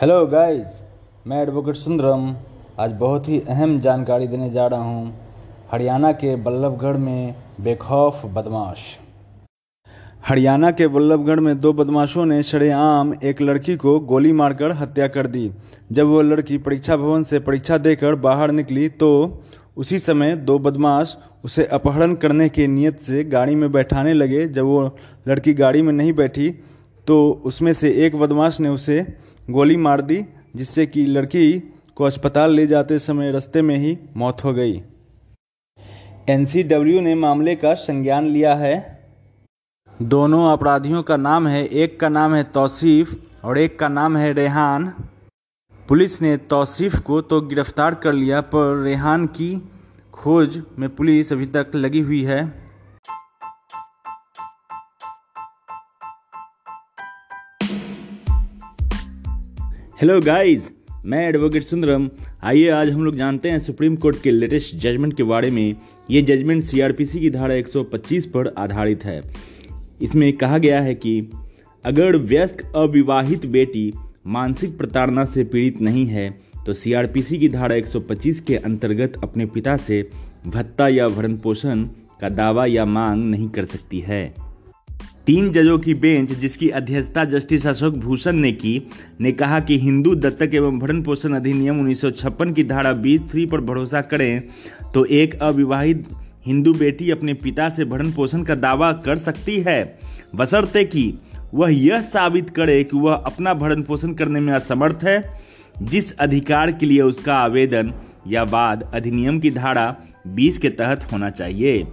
Hello guys मैं advocate Sundaram. आज बहुत ही अहम जानकारी देने जा रहा हूँ। हरियाणा के बल्लभगढ़ में बेखौफ बदमाश। हरियाणा के बल्लभगढ़ में दो बदमाशों ने शरेआम एक लड़की को गोली मारकर हत्या कर दी। जब वो लड़की परीक्षा भवन से परीक्षा देकर बाहर निकली तो उसी समय दो बदमाश उसे अपहरण करने की नीयत से गाड़ी में बैठाने लगे। जब वो लड़की गाड़ी में नहीं बैठी तो उसमें से एक बदमाश ने उसे गोली मार दी, जिससे कि लड़की को अस्पताल ले जाते समय रास्ते में ही मौत हो गई। एनसीडब्ल्यू ने मामले का संज्ञान लिया है। दोनों अपराधियों का नाम है, एक का नाम है तौसीफ और एक का नाम है रेहान। पुलिस ने तौसीफ को तो गिरफ़्तार कर लिया, पर रेहान की खोज में पुलिस अभी तक लगी हुई है। हेलो गाइस मैं एडवोकेट सुंदरम। आइए आज हम लोग जानते हैं सुप्रीम कोर्ट के लेटेस्ट जजमेंट के बारे में। ये जजमेंट सीआरपीसी की धारा 125 पर आधारित है। इसमें कहा गया है कि अगर व्यस्क अविवाहित बेटी मानसिक प्रताड़ना से पीड़ित नहीं है तो सीआरपीसी की धारा 125 के अंतर्गत अपने पिता से भत्ता या भरण पोषण का दावा या मांग नहीं कर सकती है। तीन जजों की बेंच, जिसकी अध्यक्षता जस्टिस अशोक भूषण ने की, ने कहा कि हिंदू दत्तक एवं भरण पोषण अधिनियम उन्नीस सौ छप्पन की धारा बीस थ्री पर भरोसा करें तो एक अविवाहित हिंदू बेटी अपने पिता से भरण पोषण का दावा कर सकती है। बसरते कि वह यह साबित करे कि वह अपना भरण पोषण करने में असमर्थ है, जिस अधिकार के लिए उसका आवेदन या बाद अधिनियम की धारा 20 के तहत होना चाहिए।